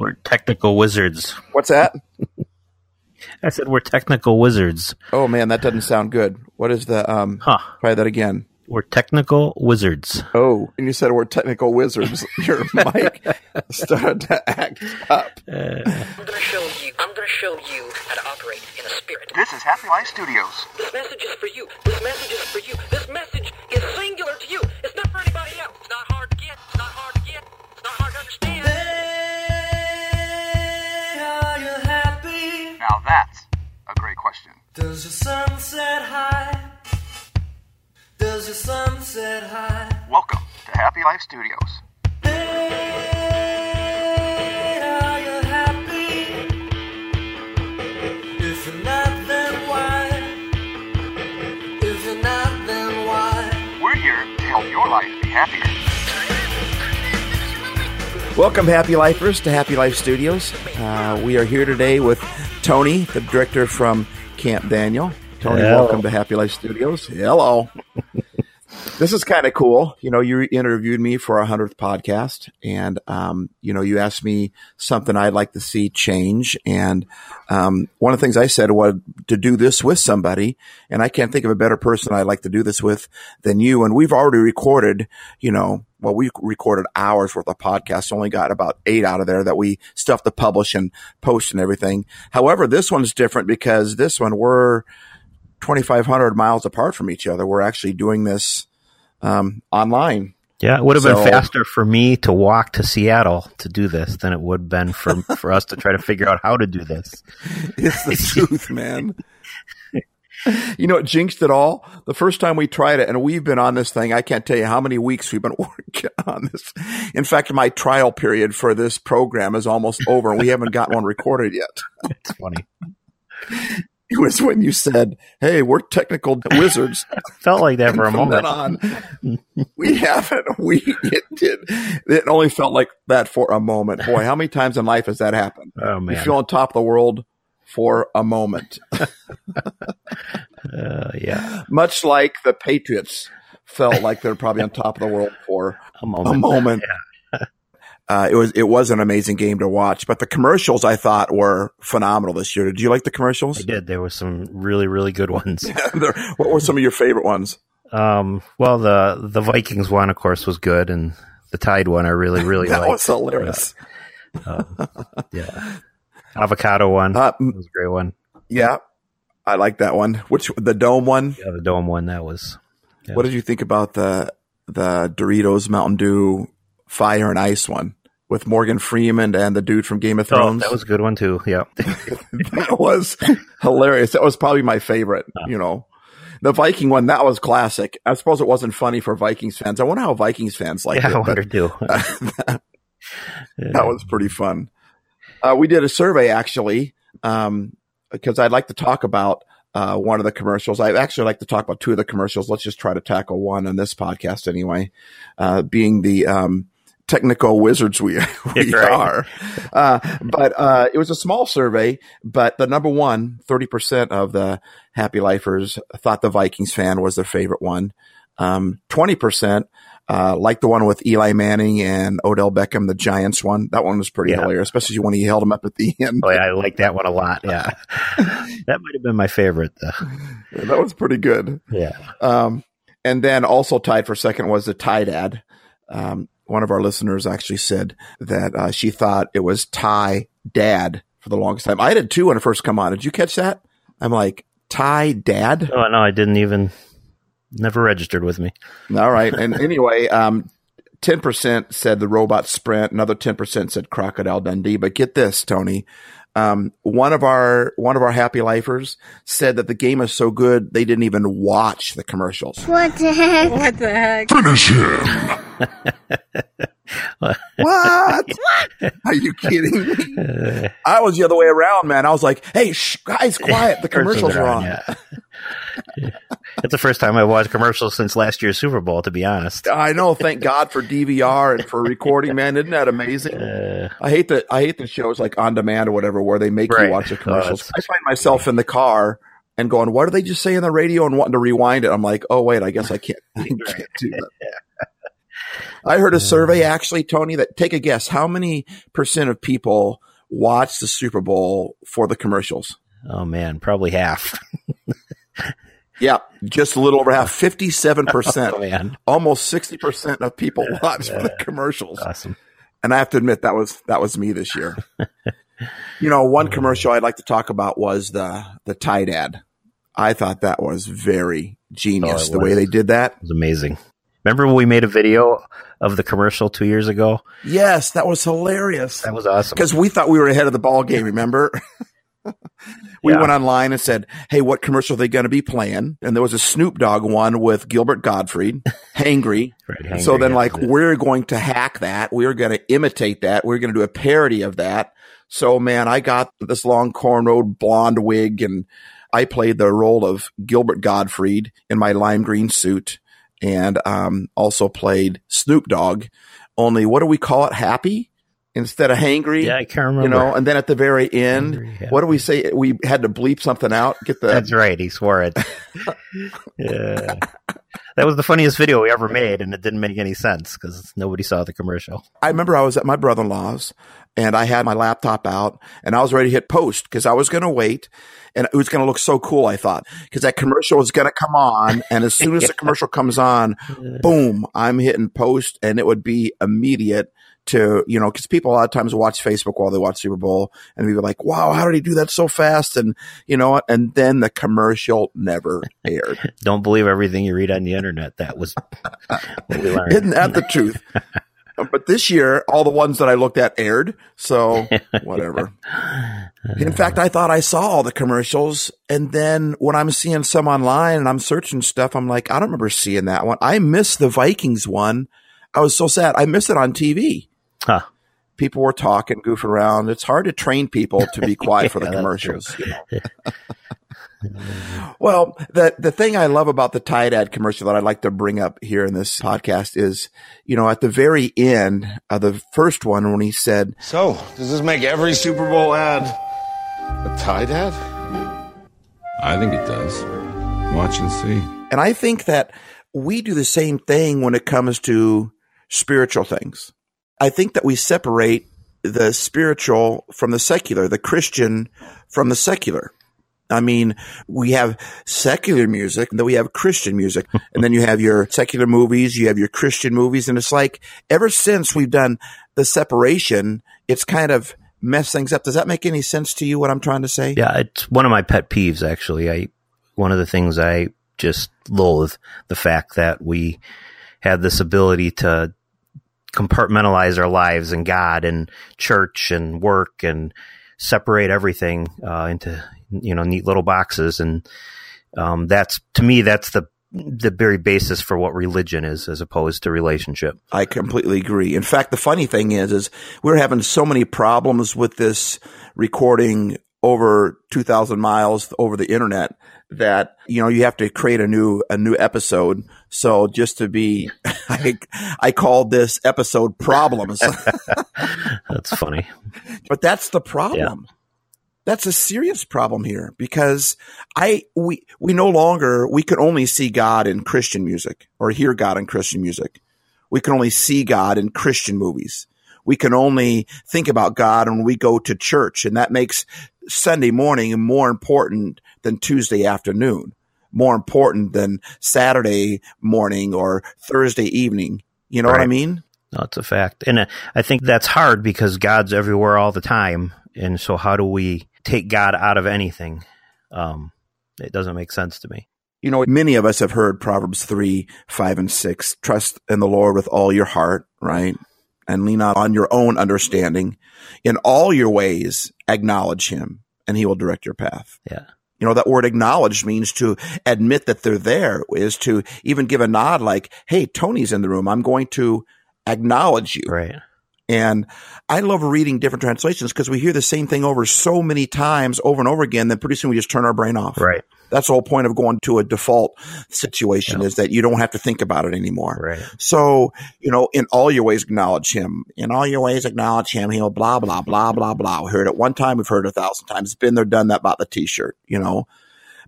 We're technical wizards. What's that? I said we're technical wizards. Oh man, that doesn't sound good. What is the um? Huh. Try that again. We're technical wizards. Oh, and you said we're technical wizards. Your mic started to act up. I'm gonna show you. I'm gonna show you how to operate in a spirit. This is Happy Life Studios. This message is for you. This message is for you. This message is singular to you. It's not for anybody else. It's not hard to get. It's not hard to get. It's not hard to understand. Now that's a great question. Does your sunset high? Does your sunset high? Welcome to Happy Life Studios. Hey, are you happy? If you're not, then why? If you're not, then why? We're here to help your life be happier. Welcome, Happy Lifers, to Happy Life Studios. Uh, we are here today with Tony, the director from Camp Daniel. Tony, Hello. welcome to Happy Life Studios. Hello. This is kind of cool. You know, you interviewed me for our hundredth podcast, and um, you know, you asked me something I'd like to see change. And um, one of the things I said was to do this with somebody, and I can't think of a better person I'd like to do this with than you. And we've already recorded, you know, well, we recorded hours worth of podcasts, only got about eight out of there that we have to publish and post and everything. However, this one's different because this one we're 2,500 miles apart from each other. We're actually doing this um, online. Yeah, it would have So- been faster for me to walk to Seattle to do this than it would have been for for us to try to figure out how to do this. It's the truth, man. You know, it jinxed it all. The first time we tried it, and we've been on this thing, I can't tell you how many weeks we've been working on this. In fact, my trial period for this program is almost over, and we haven't got one recorded yet. It's funny. It was when you said, Hey, we're technical wizards. Felt like that for a moment. on, we haven't. We it did. It only felt like that for a moment. Boy, how many times in life has that happened? Oh You man. feel on top of the world for a moment, Uh, yeah. much like the Patriots felt like they're probably on top of the world for A moment. a moment. Uh, it was it was an amazing game to watch, but the commercials I thought were phenomenal this year. Did you like the commercials? I did. There were some really, really good ones. There- what were some of your favorite ones? Um, well, the the Vikings one, of course, was good, and the Tide one, I really, really That liked. was hilarious. Yeah, avocado one Uh, was a great one. Yeah, I like that one. Which the dome one? Yeah, the dome one that was. Yeah. What did you think about the the Doritos Mountain Dew Fire and Ice one with Morgan Freeman and the dude from Game of Oh, Thrones? that was a good one too. Yeah, that was hilarious. That was probably my favorite. You know, the Viking one that was classic. I suppose it wasn't funny for Vikings fans. I wonder how Vikings fans like yeah, I it. but wonder too. that was pretty fun. Uh, we did a survey actually, um, because I'd like to talk about uh, one of the commercials. I'd actually like to talk about two of the commercials. Let's just try to tackle one on this podcast anyway, uh, being the um, technical wizards we, we Right. are. Uh, but uh, it was a small survey, but the number one, 30% of the happy lifers thought the Vikings fan was their favorite one. Um, 20% uh, like the one with Eli Manning and Odell Beckham, the Giants one. That one was pretty Yeah. hilarious, especially when he held him up at the end. Oh, yeah, I like that one a lot. Yeah, that might have been my favorite. Though. That was pretty good. Yeah, Um, and then also tied for second was the Tide ad. Um, one of our listeners actually said that uh, she thought it was Ty Dad for the longest time. I did too when it first come on. Did you catch that? I'm like Ty Dad. oh no, I didn't even. Never registered with me. All right. And anyway, um, 10% said the robot sprint. Another 10% said crocodile Dundee. But get this, Tony. Um, one of our, one of our happy lifers said that the game is so good, they didn't even watch the commercials. What the heck? What the heck? Finish him. what? what? Are you kidding me? I was the other way around, man. I was like, Hey, shh, guys, quiet. The commercials are on. Yeah. it's the first time I've watched commercials since last year's Super Bowl. To be honest, I know. Thank God for DVR and for recording, man. Isn't that amazing? uh, I hate the I hate the shows like on demand or whatever where they make Right. you watch the Oh, commercials. that's- I find myself in the car and going, "What do they just say on the radio?" and wanting to rewind it. I'm like, "Oh wait, I guess I can't, I can't do that." I heard a survey actually, Tony, that take a guess. How many percent of people watch the Super Bowl for the commercials? Oh man, probably half. Yeah, just a little over half, 57%. Oh man, Almost 60% of people watch for the commercials. awesome. And I have to admit that was that was me this year. you know, one commercial I'd like to talk about was the the Tide ad. I thought that was very genius Oh, the way they did that. It was amazing. Remember when we made a video of the commercial two years ago? Yes, that was hilarious. That was awesome. Because we thought we were ahead of the ball game, remember? we Yeah. went online and said, Hey, what commercial are they going to be playing? And there was a Snoop Dogg one with Gilbert Gottfried, Hangry. Right, so then like it. we're going to hack that. We're going to imitate that. We're going to do a parody of that. So man, I got this long cornrowed blonde wig and I played the role of Gilbert Gottfried in my lime green suit and um, also played Snoop Dogg. Only what do we call it? Happy instead of hangry? yeah, I can't remember. you know, and then at the very end, Hungry, yeah. what do we say? We had to bleep something out. Get the That's right. He swore it. yeah. That was the funniest video we ever made, and it didn't make any sense because nobody saw the commercial. I remember I was at my brother in law's and I had my laptop out and I was ready to hit post because I was going to wait and it was going to look so cool. I thought because that commercial was going to come on. And as soon as the commercial comes on, boom, I'm hitting post and it would be immediate to, you know, because people a lot of times watch Facebook while they watch Super Bowl and were like, wow, how did he do that so fast? And you know? And then the commercial never aired. Don't believe everything you read on the internet. That was what we learned. Isn't that the truth? But this year, all the ones that I looked at aired. So whatever. In fact, I thought I saw all the commercials. And then when I'm seeing some online and I'm searching stuff, I'm like, I don't remember seeing that one. I missed the Vikings one. I was so sad. I missed it on TV. Huh. People were talking, goofing around. It's hard to train people to be quiet for the commercials. Well, the the thing I love about the Tide ad commercial that I'd like to bring up here in this podcast is, you know, at the very end of the first one when he said, So, does this make every Super Bowl ad a Tide ad? I think it does. Watch and see. and I think that we do the same thing when it comes to spiritual things. I think that we separate the spiritual from the secular, the Christian from the secular. I mean, we have secular music, and then we have Christian music, and then you have your secular movies, you have your Christian movies, and it's like ever since we've done the separation, it's kind of messed things up. Does that make any sense to you? What I'm trying to say? Yeah, it's one of my pet peeves. Actually, I one of the things I just loathe the fact that we had this ability to compartmentalize our lives and God and church and work and separate everything uh, into you know neat little boxes and um, that's to me that's the the very basis for what religion is as opposed to relationship. I completely agree. In fact, the funny thing is, is we're having so many problems with this recording over 2000 miles over the internet that, you know, you have to create a new, a new episode. So just to be, I, I called this episode problems, That's funny. but that's the problem. That's a serious problem here because I, we, we no longer, we can only see God in Christian music or hear God in Christian music. We can only see God in Christian movies. We can only think about God when we go to church and that makes Sunday morning more important than Tuesday afternoon, more important than Saturday morning or Thursday evening. You know what I mean? No, it's a fact. And uh, I think that's hard because God's everywhere all the time. And so how do we take God out of anything? Um, it doesn't make sense to me. You know, many of us have heard Proverbs 3, 5, and 6. Trust in the Lord with all your heart, right? And lean not on your own understanding. In all your ways, acknowledge him, and he will direct your path. Yeah. You know, that word acknowledge means to admit that they're there, is to even give a nod like, hey, Tony's in the room. I'm going to acknowledge you. Right. And I love reading different translations because we hear the same thing over so many times over and over again that pretty soon we just turn our brain off. Right. That's the whole point of going to a default situation Yeah. is that you don't have to think about it anymore. Right. So, you know, in all your ways, acknowledge him. In all your ways, acknowledge him. He'll blah, blah, blah, blah, blah. We heard it one time. We've heard it a thousand times. It's been there, done that about the t-shirt, you know,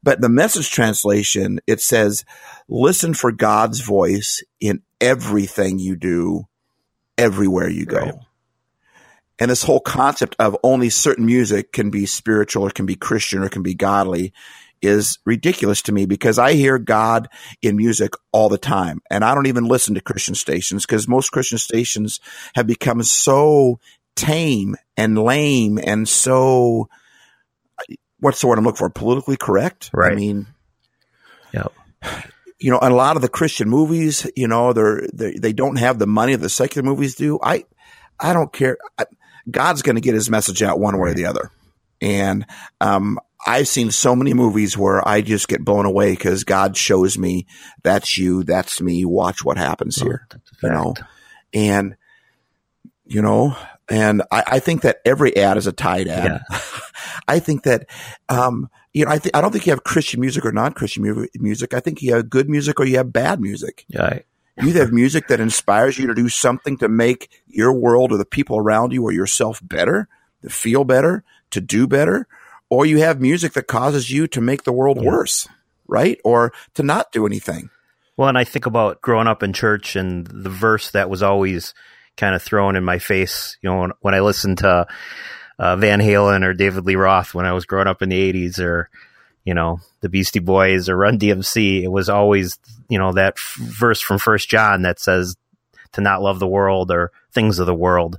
But the message translation, it says, listen for God's voice in everything you do, everywhere you go. Right. And this whole concept of only certain music can be spiritual or can be Christian or can be godly is ridiculous to me because I hear God in music all the time. And I don't even listen to Christian stations because most Christian stations have become so tame and lame and so, what's the word I'm looking for? Politically correct? Right. I mean, Yep. you know, and a lot of the Christian movies, you know, they're, they they don't have the money that the secular movies do. I, I don't care. I, God's going to get his message out one way or the other. And, um, I've seen so many movies where I just get blown away because God shows me that's you, that's me. Watch what happens here, That's a you know, and, you know, and I, I think that every ad is a Tide ad. I think that, um, you know, I think I don't think you have Christian music or non-Christian mu- music. I think you have good music or you have bad music. Yeah. I- You have music that inspires you to do something to make your world or the people around you or yourself better, to feel better, to do better, or you have music that causes you to make the world worse, right? Or to not do anything. Well, and I think about growing up in church and the verse that was always kind of thrown in my face, you know, when, when I listened to uh, Van Halen or David Lee Roth when I was growing up in the 80s or, you know, the Beastie Boys or Run DMC, it was always, you know, that f- verse from First John that says to not love the world or things of the world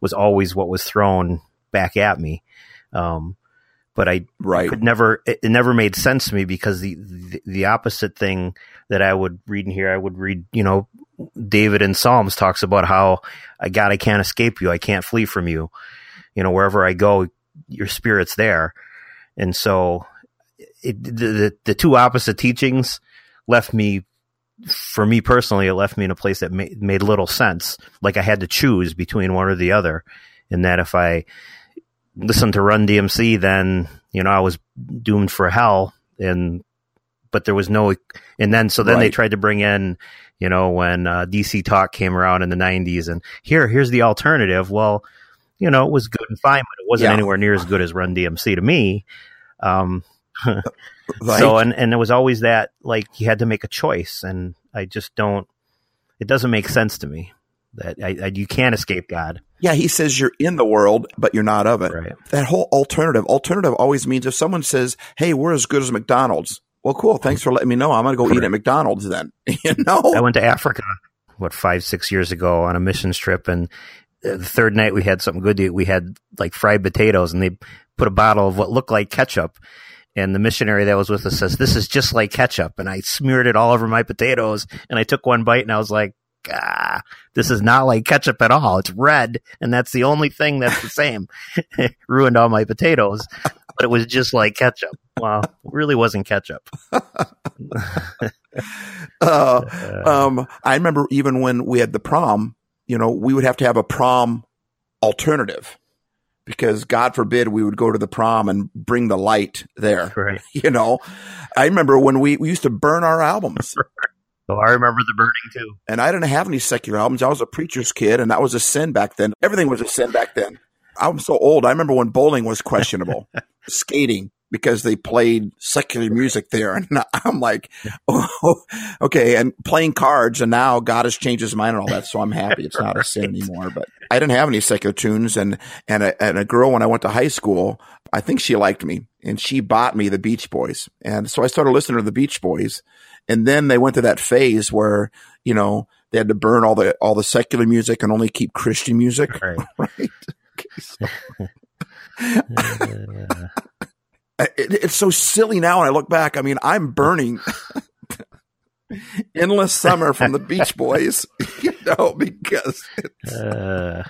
was always what was thrown back at me. Um, but I Right. could never it, it never made sense to me because the, the the opposite thing that I would read in here I would read you know David in Psalms talks about how I God I can't escape you. I can't flee from you. You know wherever I go your spirit's there. And so it, the, the the two opposite teachings left me for me personally it left me in a place that made, made little sense. Like I had to choose between one or the other and that if I listened to Run DMC, then you know I was doomed for hell. And but there was no, and then so then they tried to bring in, you know, when uh, DC Talk came around in the '90s, and here here's the alternative. Well, you know, it was good and fine, but it wasn't Yeah. anywhere near as good as Run DMC to me. Um, Right. so and and there was always that like you had to make a choice, and I just don't. It doesn't make sense to me that I, I, you can't escape God. yeah, he says you're in the world, but you're not of it. Right. That whole alternative, alternative always means if someone says, Hey, we're as good as McDonald's. Well, cool. Thanks for letting me know. I'm going to go eat at McDonald's then. you know? I went to Africa, what, five, six years ago on a missions trip. And uh, the third night we had something good to eat. We had like fried potatoes and they put a bottle of what looked like ketchup. And the missionary that was with us says, this is just like ketchup. And I smeared it all over my potatoes and I took one bite and I was like, ah, this is not like ketchup at all. It's red. And that's the only thing that's the same. Ruined all my potatoes, but it was just like ketchup. Well, it really wasn't ketchup. uh, um, I remember even when we had the prom, you know, we would have to have a prom alternative because God forbid we would go to the prom and bring the light there. Right. You know, I remember when we, we used to burn our albums So I remember the burning too. and I didn't have any secular albums. I was a preacher's kid and that was a sin back then. Everything was a sin back then. I'm so old. I remember when bowling was questionable, skating because they played secular music there. And I'm like, oh, okay. And playing cards. And now God has changed his mind and all that. So I'm happy it's not a sin anymore. But I didn't have any secular tunes. And, and a, and a girl, when I went to high school, I think she liked me and she bought me the Beach Boys. And so I started listening to the Beach Boys. And then they went to that phase where, you know, they had to burn all the, all the secular music and only keep Christian music. Right. Right. it, it's so silly now when I look back. I mean, I'm burning endless summer from the Beach Boys, you know, because Uh,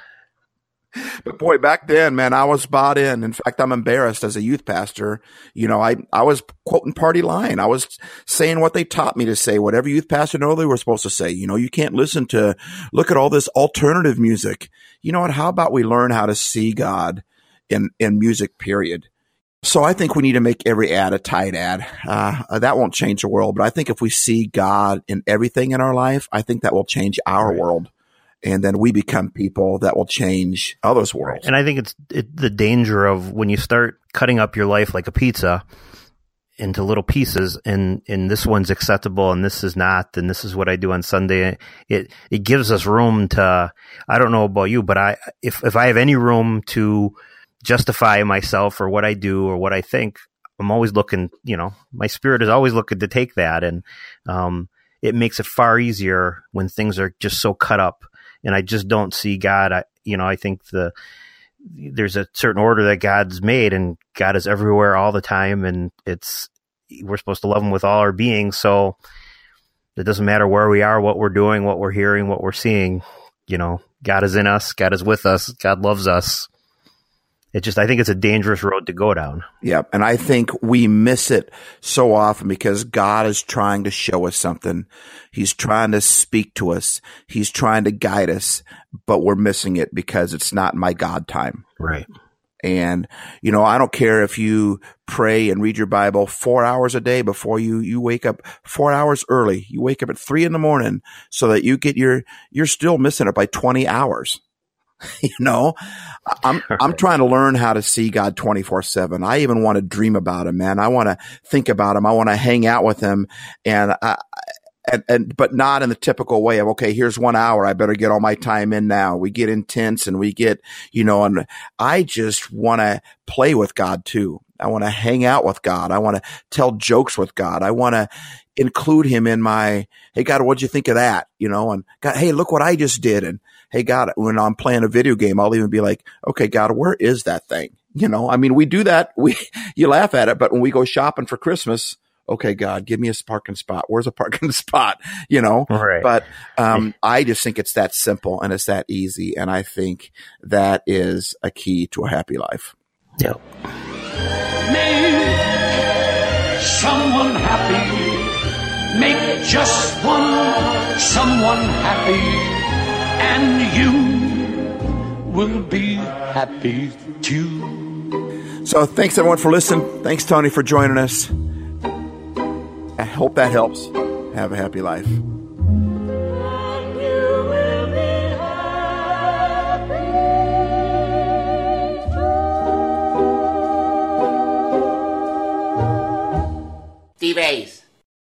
but boy, back then, man, I was bought in. In fact, I'm embarrassed as a youth pastor. You know, I, I was quoting party line. I was saying what they taught me to say, whatever youth pastor know they were supposed to say. You know, you can't listen to, look at all this alternative music. You know what? How about we learn how to see God in, in music, period? So I think we need to make every ad a Tide ad. Uh, that won't change the world, but I think if we see God in everything in our life, I think that will change our world. And then we become people that will change others' worlds. and I think it's it, the danger of when you start cutting up your life like a pizza into little pieces and and this one's acceptable and this is not and this is what I do on Sunday it it gives us room to I don't know about you but I if if I have any room to justify myself or what I do or what I think I'm always looking you know my spirit is always looking to take that and um it makes it far easier when things are just so cut up and I just don't see God I you know I think the there's a certain order that God's made, and God is everywhere all the time, and it's we're supposed to love Him with all our being. So it doesn't matter where we are, what we're doing, what we're hearing, what we're seeing. You know, God is in us, God is with us, God loves us. It just, I think it's a dangerous road to go down. Yeah. And I think we miss it so often because God is trying to show us something. He's trying to speak to us. He's trying to guide us, but we're missing it because it's not my God time. Right. And, you know, I don't care if you pray and read your Bible four hours a day before you, you wake up four hours early. You wake up at three in the morning so that you get your, you're still missing it by 20 hours. you know, I'm, I'm trying to learn how to see God 24 seven. I even want to dream about him, man. I want to think about him. I want to hang out with him and I, and, and, but not in the typical way of, okay, here's one hour. I better get all my time in now. We get intense and we get, you know, and I just want to play with God too. I want to hang out with God. I want to tell jokes with God. I want to include him in my, Hey God, what'd you think of that? You know, and God, Hey, look what I just did. And Hey God, when I'm playing a video game, I'll even be like, okay, God, where is that thing? You know, I mean, we do that. We, you laugh at it, but when we go shopping for Christmas, okay, God, give me a parking spot. Where's a parking spot? You know, Right. but um, I just think it's that simple and it's that easy. And I think that is a key to a happy life. Yep. Make someone happy. Make just one someone happy. And you will be happy too. So thanks everyone for listening. Thanks, Tony, for joining us. I hope that helps. Have a happy life. Steve Ace.